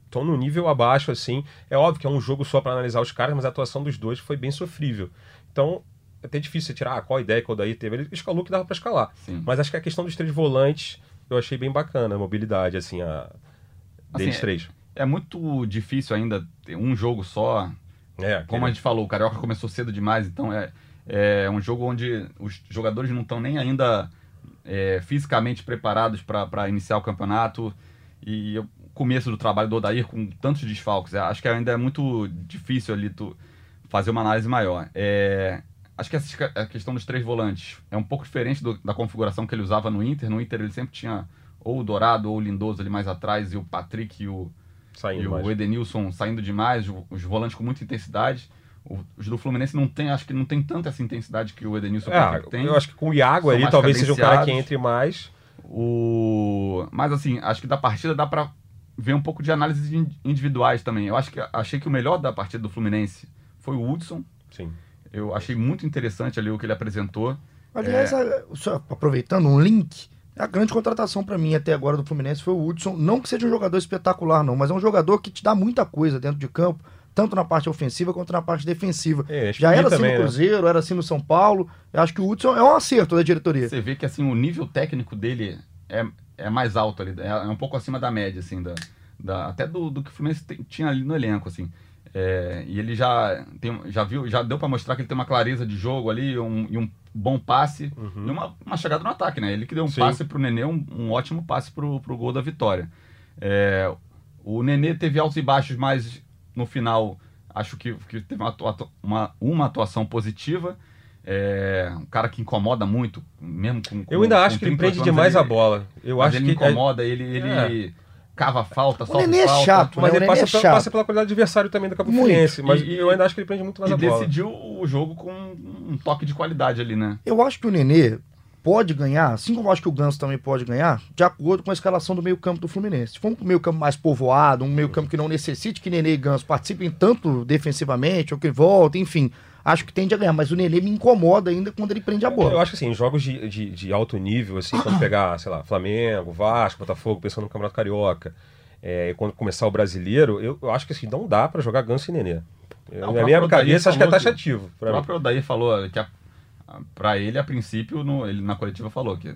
estão no nível abaixo, assim. É óbvio que é um jogo só para analisar os caras, mas a atuação dos dois foi bem sofrível. Então, é até difícil você tirar ah, qual a ideia que o Odaí teve. Ele escalou que dava para escalar. Sim. Mas acho que a questão dos três volantes eu achei bem bacana, a mobilidade, assim, a... deles Assim, três. É muito difícil ainda ter um jogo só. É, Como a gente falou, o Carioca começou cedo demais, então é, é um jogo onde os jogadores não estão nem ainda é, fisicamente preparados para iniciar o campeonato. E o começo do trabalho do Odair com tantos desfalques, é, acho que ainda é muito difícil ali tu fazer uma análise maior. É, acho que essa, a questão dos três volantes é um pouco diferente do- da configuração que ele usava no Inter. No Inter ele sempre tinha ou o Dourado ou o Lindoso ali mais atrás e o Patrick e o, saindo e mais. o Edenilson saindo demais, os volantes com muita intensidade. O- Os do Fluminense não tem, acho que não tem tanta essa intensidade que o Edenilson É, Patrick tem. eu acho que com o Iago ali talvez seja o cara que entre mais. O... Mas assim, acho que da partida dá pra ver um pouco de análise de in- individuais também. Eu acho que achei que o melhor da partida do Fluminense foi o Hudson. Sim. Eu achei muito interessante ali o que ele apresentou. Aliás, só aproveitando um link, a grande contratação pra mim até agora do Fluminense foi o Hudson. Não que seja um jogador espetacular, não, mas é um jogador que te dá muita coisa dentro de campo, tanto na parte ofensiva quanto na parte defensiva. É, Já era assim também, no né? Cruzeiro, era assim no São Paulo. Eu acho que o Hudson é um acerto da diretoria. Você vê que assim o nível técnico dele é, é mais alto ali, é, é um pouco acima da média, assim, da, da- até do, do que o Fluminense tem- tinha ali no elenco, assim. É, e ele já, tem, já viu, já deu pra mostrar que ele tem uma clareza de jogo ali, um, e um bom passe e uma, uma chegada no ataque, né? Ele que deu um Sim. passe pro Nenê, um, um ótimo passe pro, pro gol da vitória. É, o Nenê teve altos e baixos, mas no final acho que, que teve uma, uma, uma atuação positiva. É, um cara que incomoda muito, mesmo com. com Eu ainda acho que ele 38 prende demais ele- a bola. Eu acho ele que é- incomoda, ele, ele cava falta, Nenê é falta. chato, Mas né? Ele passa, é pela- chato. passa pela qualidade do adversário também do Cabo. Friense. Mas E- eu ainda acho que ele prende muito mais E a bola. decidiu o jogo com um toque de qualidade ali, né? Eu acho que o Nenê pode ganhar, assim como eu acho que o Ganso também pode ganhar, de acordo com a escalação do meio-campo do Fluminense. Se for um meio-campo mais povoado, um meio-campo que não necessite que Nenê e Ganso participem tanto defensivamente ou que voltem, enfim, acho que tende a ganhar. Mas o Nenê me incomoda ainda quando ele prende a Eu bola. acho que assim, em jogos de, de, de alto nível, assim, quando pegar, sei lá, Flamengo, Vasco, Botafogo, pensando no Campeonato Carioca, é, e quando começar o brasileiro, eu, eu acho que assim, não dá pra jogar Ganso e Nenê. Eu, Não, o na minha cabeça, acho que é taxativo. O próprio Odair falou que a, a- pra ele, a princípio, no- ele na coletiva falou que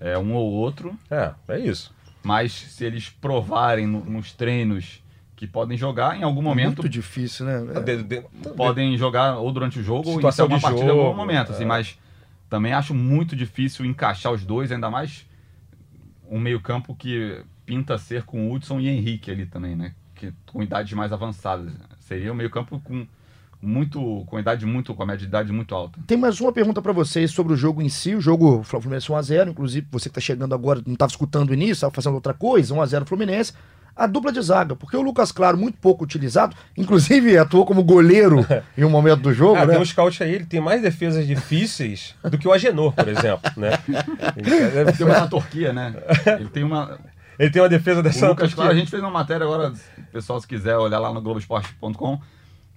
é um ou outro, É, é isso. mas se eles provarem no- nos treinos que podem jogar, em algum momento Muito difícil, né? É. De- de- podem jogar ou durante o jogo Situação ou em uma de partida em algum jogo, momento, assim, é. mas também acho muito difícil encaixar os dois, ainda mais um meio-campo que pinta ser com Hudson e Henrique ali também, né? Que com idades mais avançadas. Seria um meio-campo com muito com idade muito com a média de idade muito alta. Tem mais uma pergunta pra vocês sobre o jogo em si. O jogo Fluminense 1x0, inclusive você que tá chegando agora, não tava escutando o início, tava fazendo outra coisa, 1x0 Fluminense. A dupla de zaga, porque o Lucas Claro, muito pouco utilizado, inclusive atuou como goleiro em um momento do jogo, Ah, né? tem um scout aí, ele tem mais defesas difíceis do que o Agenor, por exemplo, né? Ele, Tem uma na Turquia, né? Ele tem uma ele tem uma defesa dessa O Lucas. Claro, a gente fez uma matéria agora, o pessoal se quiser olhar lá no Globoesporte.com,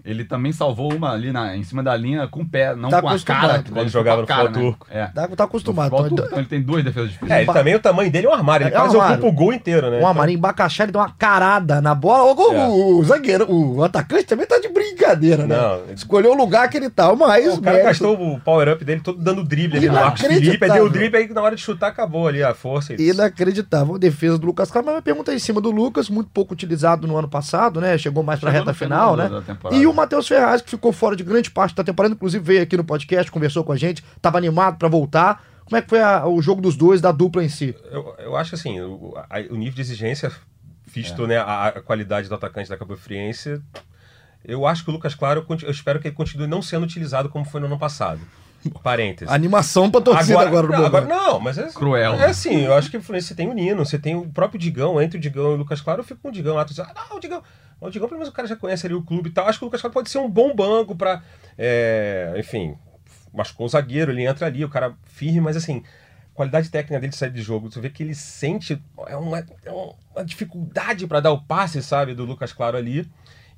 ele também salvou uma ali na, em cima da linha com o pé, não Tá com a cara. Quando ele jogava a no cara, futebol né? turco. É. Tá, tá acostumado. Então, turco, então ele tem duas defesas difíceis. É, ele também, o tamanho dele é um armário. Ele É um quase armário. ocupa o gol inteiro, né? O Amarim Bacaxá, ele dá uma carada na bola. O, É. o, o zagueiro, o atacante também tá de brincadeira, né? Não, Escolheu o lugar que ele tá, mas. O cara mérito- gastou o power-up dele todo dando drible ali no Marcos. Felipe. Aí deu o drible, aí na hora de chutar acabou ali a força. E... Inacreditável. Defesa do Lucas Claro, mas minha pergunta é em cima do Lucas, muito pouco utilizado no ano passado, né? Chegou mais pra Chegou reta final, né? E o Matheus Ferraz, que ficou fora de grande parte da temporada, inclusive veio aqui no podcast, conversou com a gente, tava animado pra voltar. Como é que foi a- o jogo dos dois, da dupla em si? Eu, eu acho assim, o, a- o nível de exigência, visto É. né, a, a qualidade do atacante da Cabo Friense, eu acho que o Lucas Claro, eu, espero que ele continue não sendo utilizado como foi no ano passado. Parênteses. Animação pra torcida agora, no não, agora não, mas é, Cruel. É assim, eu acho que você tem o Nino, você tem o próprio Digão, entre o Digão e o Lucas Claro, eu fico com o Digão lá, tu diz, ah, não, o Digão, o Digão pelo menos o cara já conhece ali o clube e tal, acho que o Lucas Claro pode ser um bom banco pra, é, enfim, machucou o zagueiro, ele entra ali, o cara firme, mas assim, qualidade técnica dele de sair de jogo, tu vê que ele sente, é uma, é uma dificuldade pra dar o passe, sabe, do Lucas Claro ali,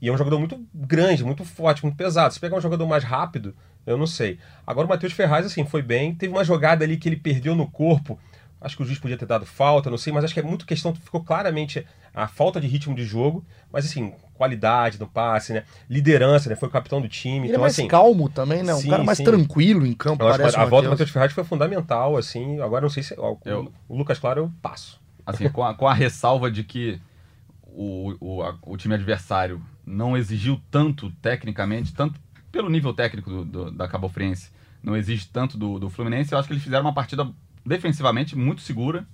e é um jogador muito grande, muito forte, muito pesado. Se pegar um jogador mais rápido, eu não sei. Agora o Matheus Ferraz, assim, foi bem. Teve uma jogada ali que ele perdeu no corpo. Acho que o juiz podia ter dado falta, não sei, mas acho que é muito questão, ficou claramente a falta de ritmo de jogo, mas assim, qualidade no passe, né? Liderança, né? Foi o capitão do time. Ele é então, mais assim, calmo também, né? Um sim, cara mais sim. tranquilo em campo, acho parece a volta do Matheus. Matheus Ferraz foi fundamental, assim. Agora não sei se. ó, Eu- O Lucas Claro eu passo. Assim, com a, com a ressalva de que o, o, a- o time adversário não exigiu tanto tecnicamente, tanto pelo nível técnico do, do- da Cabo Friense, não exige tanto do, do Fluminense, eu acho que eles fizeram uma partida defensivamente muito segura.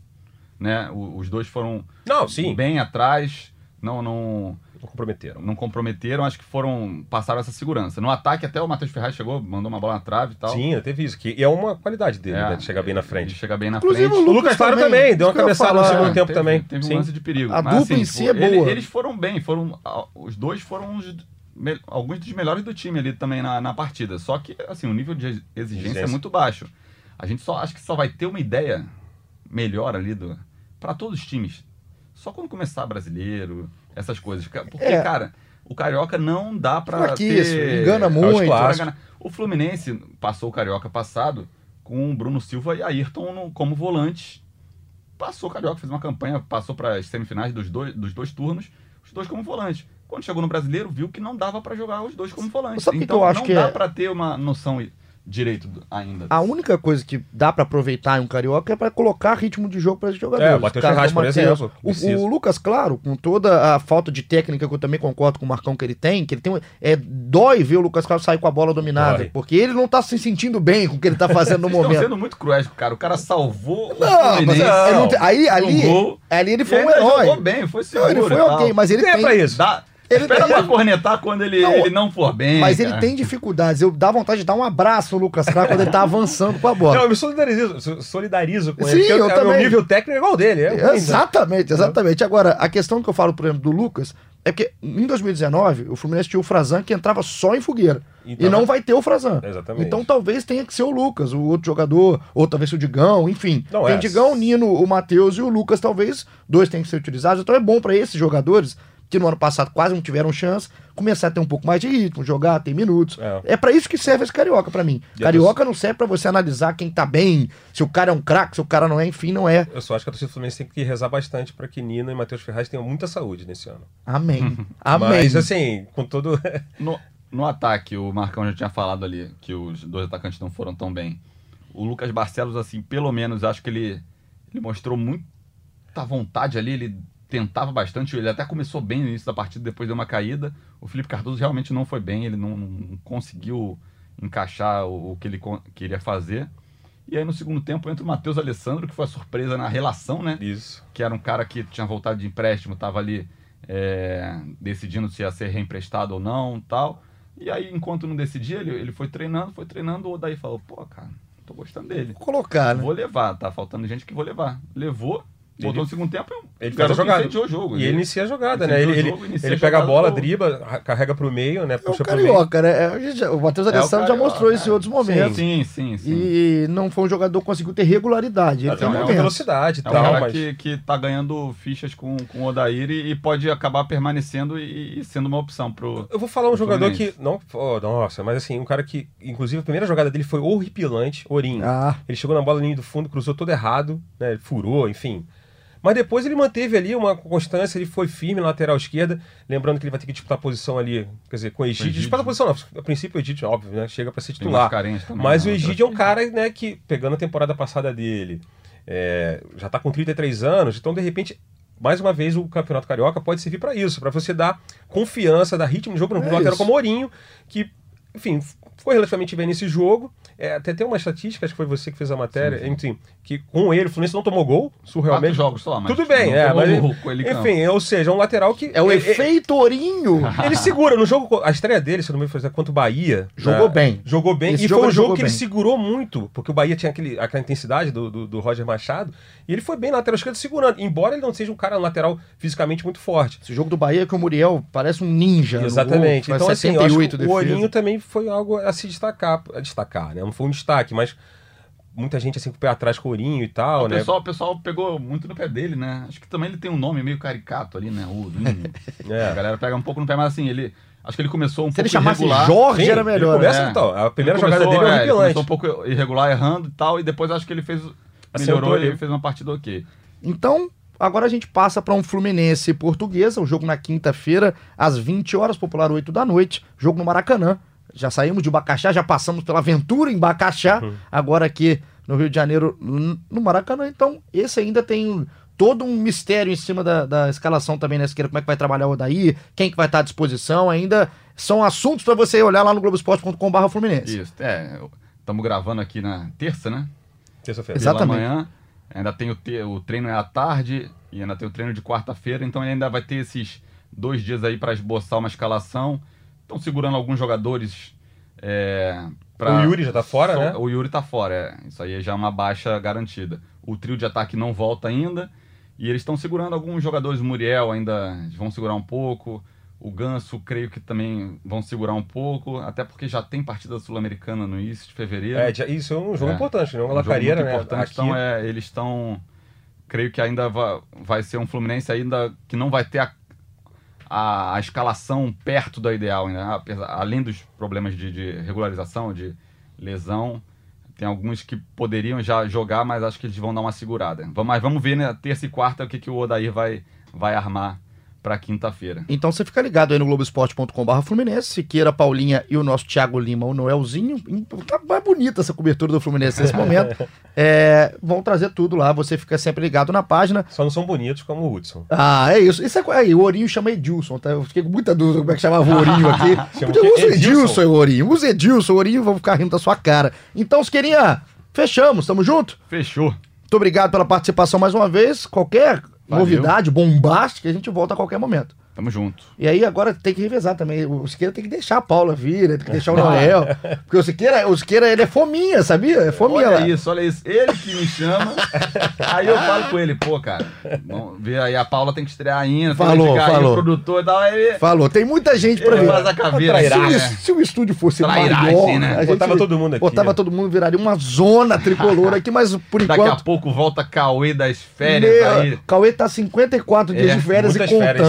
Né? O- os dois foram Não, sim. bem atrás, não, não, Não comprometeram. não comprometeram, acho que foram passaram essa segurança. No ataque até o Matheus Ferraz chegou, mandou uma bola na trave e tal. Sim, teve isso. Que, e é uma qualidade dele, É, né? De chegar bem na frente. chegar bem na Inclusive, frente. o O Lucas Claro também, deu uma cabeçada no segundo É, tempo teve, também. Teve Sim. um lance de perigo. A Mas, dupla assim, em si tipo, é ele- boa. eles foram bem, foram. Os dois foram os me- alguns dos melhores do time ali também na, na partida. Só que, assim, o nível de exigência, Exigência. é muito baixo. A gente só acho que só vai ter uma ideia melhor ali do. Para todos os times. Só quando começar brasileiro, essas coisas. Porque, É. cara, o Carioca não dá Fraquíssimo, ter... engana os muito. O Fluminense passou o Carioca passado com o Bruno Silva e Ayrton no- como volantes. Passou o Carioca, fez uma campanha, passou para as semifinais dos dois, dos dois turnos, os dois como volantes. Quando chegou no Brasileiro, viu que não dava para jogar os dois como volantes. Sabe então que eu acho não que dá é? pra ter uma noção direito ainda. A única coisa que dá pra aproveitar em um carioca é pra colocar ritmo de jogo para esses jogadores. É, o Cara, Ferraz, o por exemplo, O, o Lucas, claro, com toda a falta de técnica que eu também concordo com o Marcão que ele tem, que ele tem. um- É, dói ver o Lucas Claro sair com a bola dominada. Dói. Porque ele não tá se sentindo bem com o que ele tá fazendo no momento. sendo muito cruéis, cara. O cara salvou o Não, mas Fluminense. ele não aí, ali, um gol. ali ele foi um herói. jogou bem, foi Não, seguro ele foi ok, mas ele É tem. pra isso. Dá, Ele espera tem- pra cornetar quando ele Não, ele não for bem. Mas ele cara. tem dificuldades. Eu dá vontade de dar um abraço no Lucas Claro quando ele tá avançando com a bola. Não, eu me solidarizo, so- solidarizo com Sim, ele, porque eu o também. meu nível técnico é igual ao dele. É né? Exatamente, exatamente. Agora, a questão que eu falo, por exemplo, do Lucas, é porque em 2019, o Fluminense tinha o Frazan que entrava só em fogueira. Então- e não vai ter o Frazan. Exatamente. Então talvez tenha que ser o Lucas, o outro jogador, ou talvez o Digão, enfim. Não, tem é. Digão, Nino, o Matheus e o Lucas, talvez dois tenham que ser utilizados. Então é bom pra esses jogadores, que no ano passado quase não tiveram chance, começar a ter um pouco mais de ritmo, jogar, ter minutos. É. É, pra isso que serve esse carioca pra mim. E a Carioca não serve pra você analisar quem tá bem, se o cara é um craque, se o cara não é, enfim, não é. Eu só acho que a torcida do Fluminense tem que rezar bastante para que Nina e Matheus Ferraz tenham muita saúde nesse ano. Amém. Amém. Mas, assim, com todo. No, no ataque, o Marcão já tinha falado ali que os dois atacantes não foram tão bem. O Lucas Barcelos, assim, pelo menos, acho que ele, ele mostrou muita vontade ali, ele tentava bastante, ele até começou bem no início da partida, depois deu uma caída. O Felipe Cardoso realmente não foi bem, ele não, não conseguiu encaixar o, o que ele queria fazer. E aí no segundo tempo entra o Matheus Alessandro, que foi a surpresa na relação, né? Isso. que era um cara que tinha voltado de empréstimo, estava ali é, decidindo se ia ser reemprestado ou não tal. E aí, enquanto não decidia, ele, ele foi treinando, foi treinando, o Odaí falou, pô, cara, tô gostando dele. Vou colocar, né? Vou levar, tá faltando gente que vou levar. Levou, botou no segundo tempo Ele o faz a jogada. o jogo. E ele inicia a jogada, né? Ele, jogo, ele pega a bola, driba, ra- carrega pro meio, né? É o Puxa pro meio. carioca, né? É, o Matheus É Alessandro já Carioca, mostrou isso em é. outros momentos. Sim, sim, sim. E não foi um jogador que conseguiu ter regularidade. Ele Ele tem velocidade e É um tal, cara mas. que, que tá ganhando fichas com, com o Odair e, e pode acabar permanecendo e, e sendo uma opção pro. Eu vou falar um jogador Fluminense. que. Não, oh, nossa, mas assim, um cara que. Inclusive, a primeira jogada dele foi horripilante, Ourinho. Ah, Ele chegou na bola linha do fundo, cruzou todo errado, né? Furou, enfim. Mas depois ele manteve ali uma constância, ele foi firme na lateral esquerda. Lembrando que ele vai ter que disputar a posição ali, quer dizer, com o Egídio. Egídio. Disputar a posição, não. A princípio, o Egídio, óbvio, né? Chega pra ser titular. também, Mas né? o Egídio é um cara, né, que, pegando a temporada passada dele, é, já tá com 33 anos, então de repente. Mais uma vez, o Campeonato Carioca pode servir para isso, para você dar confiança, dar ritmo de jogo no É lateral como o Ourinho, que, enfim, foi relativamente bem nesse jogo. É, até tem uma estatística, acho que foi você que fez a matéria, Sim, sim. enfim, que com ele o Fluminense não tomou gol, Quatro surrealmente. jogos só, mas Tudo bem, não é, mas ele enfim, ou seja, é um lateral que é o ele, efeito Ourinho. ele segura no jogo, a estreia dele, se eu não me engano, foi contra o Bahia. Jogou né? bem. Jogou bem. Esse e jogo foi um ele jogo que ele bem. segurou muito, porque o Bahia tinha aquele, aquela intensidade do, do, do Roger Machado. E ele foi bem na lateral esquerda segurando, embora ele não seja um cara lateral fisicamente muito forte. Esse jogo do Bahia é que o Muriel parece um ninja. Exatamente. gol, então, assim, eu acho 78 que o. Olhinho também foi algo a se destacar. A destacar, né? Não foi um destaque, mas muita gente assim com o pé atrás com o Ourinho e tal, o, né? pessoal, o pessoal pegou muito no pé dele, né? Acho que também ele tem um nome meio caricato ali, né? O. É. A galera pega um pouco no pé, mas assim, ele. Acho que ele começou um Se ele pouco chamasse irregular. Jorge, Sim, era ele melhor. começa- né? então, a primeira Ele jogada começou, dele é é, ele começou um pouco irregular, errando e tal, e depois acho que ele fez. Melhorou ali. e fez uma partida ok. Então, agora a gente passa para um Fluminense e Portuguesa, o jogo na quinta-feira, às 20 horas, popular 8 da noite, jogo no Maracanã. Já saímos de Bacaxá, já passamos pela aventura em Bacaxá, Uhum. agora aqui no Rio de Janeiro, no Maracanã. Então, esse ainda tem todo um mistério em cima da, da escalação também na esquerda, como é que vai trabalhar o Odaí, quem que vai estar à disposição, ainda são assuntos para você olhar lá no globoesporte.com.br Fluminense. Isso, é. Estamos gravando aqui na terça, né? Terça-feira. Exatamente. manhã. Ainda tem o, te- o treino é à tarde e ainda tem o treino de quarta-feira, então ele ainda vai ter esses dois dias aí para esboçar uma escalação. Estão segurando alguns jogadores. É, pra- O Yuri já tá fora, Só- né? O Yuri tá fora, é. Isso aí já é uma baixa garantida. O trio de ataque não volta ainda. E eles estão segurando alguns jogadores. O Muriel ainda vão segurar um pouco. O Ganso, creio que também vão segurar um pouco. Até porque já tem partida sul-americana no início de fevereiro. É, isso é um jogo É. importante, né? Um Uma jogo muito né? importante. Aqui, Então, é, eles estão. Creio que ainda vai, vai ser um Fluminense ainda que não vai ter a, a, a escalação perto do ideal, né? Apesar- além dos problemas de, de regularização, de lesão, tem alguns que poderiam já jogar, mas acho que eles vão dar uma segurada. Mas vamos ver, né, terça e quarta, o que, que o Odair vai, vai armar para quinta-feira. Então você fica ligado aí no Globoesporte.com.br Fluminense, Siqueira, Paulinha e o nosso Thiago Lima, o Noelzinho. Tá mais bonita essa cobertura do Fluminense nesse momento. É, vão trazer tudo lá, você fica sempre ligado na página. Só não são bonitos como o Hudson. Ah, é isso. isso é, aí, o Ourinho chama Edilson, tá? Eu fiquei com muita dúvida como é que chamava o Ourinho aqui. Podia usar Edilson, Edilson? o Ourinho. Usa Edilson, o Ourinho, vão ficar rindo da sua cara. Então, Siqueirinha, fechamos, tamo junto? Fechou. Muito obrigado pela participação mais uma vez. Qualquer Valeu. novidade bombástica, a gente volta a qualquer momento. Tamo junto. E aí agora tem que revezar também. O Siqueira tem que deixar a Paula vir, né? tem que deixar o Noel. Porque o Siqueira, o Siqueira ele é fominha, sabia? É fominha Olha lá. isso, olha isso. Ele que me chama. aí eu falo com ele, pô, cara, vamos ver aí, a Paula tem que estrear ainda. tem que Falou, aí, falou. o produtor e tal. Aí ele, Falou, tem muita gente pra ele vir. faz a caveira. Trairá, Se o, assim, né? se o estúdio fosse Trairagem, maior, né? a gente Botava todo mundo aqui. Botava todo mundo, viraria uma zona tricolor aqui, mas por Daqui a enquanto. pouco volta Cauê das férias meu, aí. Cauê tá 54 dias É, de férias e muitas férias,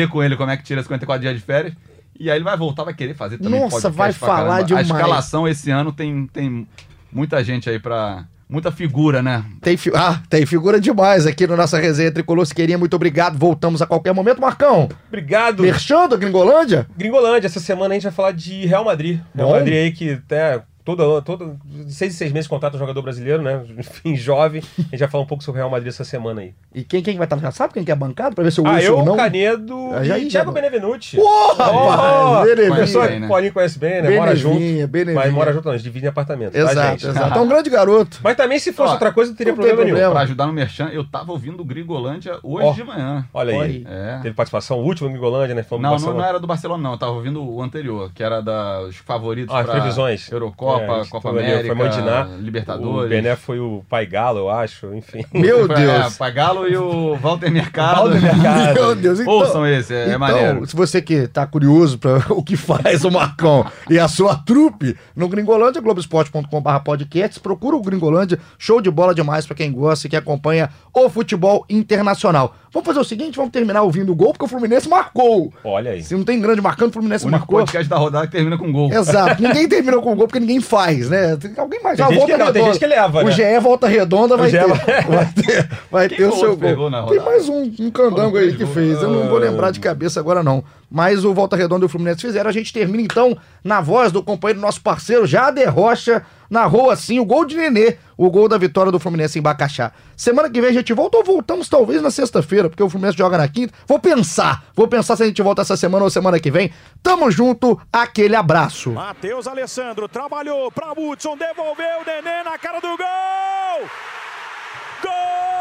aprender com ele como é que tira 54 dias de férias. E aí ele vai voltar, vai querer fazer também Nossa, vai falar caramba. demais. A escalação esse ano tem, tem muita gente aí pra... Muita figura, né? Tem, fi- ah, tem figura demais aqui no nossa resenha Tricolor Siqueirinha. Muito obrigado. Voltamos a qualquer momento. Marcão, Obrigado. merchando a Gringolândia? Gringolândia, essa semana a gente vai falar de Real Madrid. Real Bom. Madrid aí que até todo, todo seis em seis meses contrata um jogador brasileiro, né? Enfim, jovem. A gente vai falar um pouco sobre o Real Madrid essa semana aí. E quem, quem vai estar? Já sabe quem que é bancado? Pra ver se eu Ah, ouço eu, ou não? Canedo Ah, já- e já- Thiago Benevenuti. Porra, Oh, rapaz! Benevinha. Pessoa que né? o Paulinho conhece bem, né? Mora junto. Benevinha, Benevinha. Mas mora junto, não, eles dividem apartamento. tá, Exato, gente? exato. É um grande garoto. Mas também, se fosse Ó, outra coisa, não teria não tem problema nenhum. problema. Pra ajudar no Merchan, eu tava ouvindo o Grigolândia hoje Ó, de manhã. Olha aí. É. Teve participação, o último Gringolândia, né? Do Não, não, não era do Barcelona, não. Eu tava ouvindo o anterior, que era dos favoritos Ah, previsões. Eurocopa, É, Copa foi ali, América, foi Mandinar. Libertadores. O Bené foi o Pai Galo, eu acho, enfim. Meu Foi, Deus. É, Pagalo e o Walter Mercado. Walter Mercado. Meu Deus, então. Ouçam esse, é, é então, maneiro. se você que tá curioso para o que faz o Marcão e a sua trupe no Gringolândia, globesport.com.br podcasts, procura o Gringolândia, show de bola demais pra quem gosta e que acompanha o futebol internacional. Vamos fazer o seguinte, vamos terminar ouvindo o gol, porque o Fluminense marcou. Olha aí. Se não tem grande marcando, o Fluminense O marcou. podcast da rodada que termina com gol. Exato. Ninguém terminou com gol porque ninguém faz, né? Tem alguém mais. Tem Ah, gente volta que não, tem gente que leva, O né? GE volta redonda vai GE ter. vai- ter, vai Quem ter o seu gol. Tem mais um, um candango aí que Gol. fez. Eu não vou lembrar de cabeça agora, não. Mas o Volta Redonda e o Fluminense fizeram. A gente termina então na voz do companheiro nosso parceiro, Jader Rocha, narrou assim o gol de Nenê, o gol da vitória do Fluminense em Bacaxá. Semana que vem a gente volta ou voltamos talvez na sexta-feira, porque o Fluminense joga na quinta. Vou pensar, vou pensar se a gente volta essa semana ou semana que vem. Tamo junto, aquele abraço. Matheus Alessandro trabalhou para Hudson, devolveu o Nenê na cara do gol! Gol!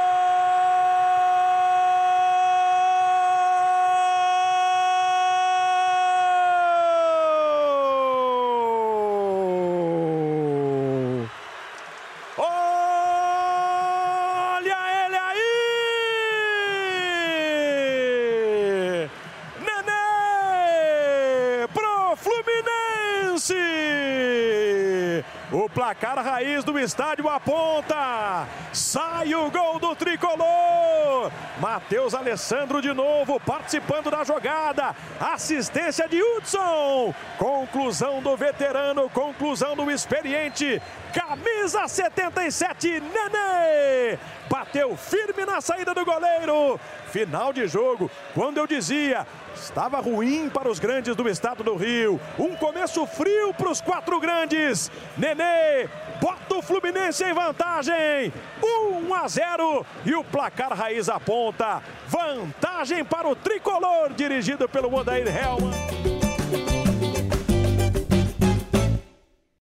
Placar raiz do estádio aponta. Sai o gol do tricolor. Matheus Alessandro de novo participando da jogada. Assistência de Hudson. Conclusão do veterano, conclusão do experiente. Camisa 77, Nenê. Bateu firme na saída do goleiro. Final de jogo, quando eu dizia estava ruim para os grandes do estado do Rio. Um começo frio para os quatro grandes. Nenê bota o Fluminense em vantagem. 1 a 0 e o placar raiz aponta. Vantagem para o tricolor dirigido pelo Odair Helman.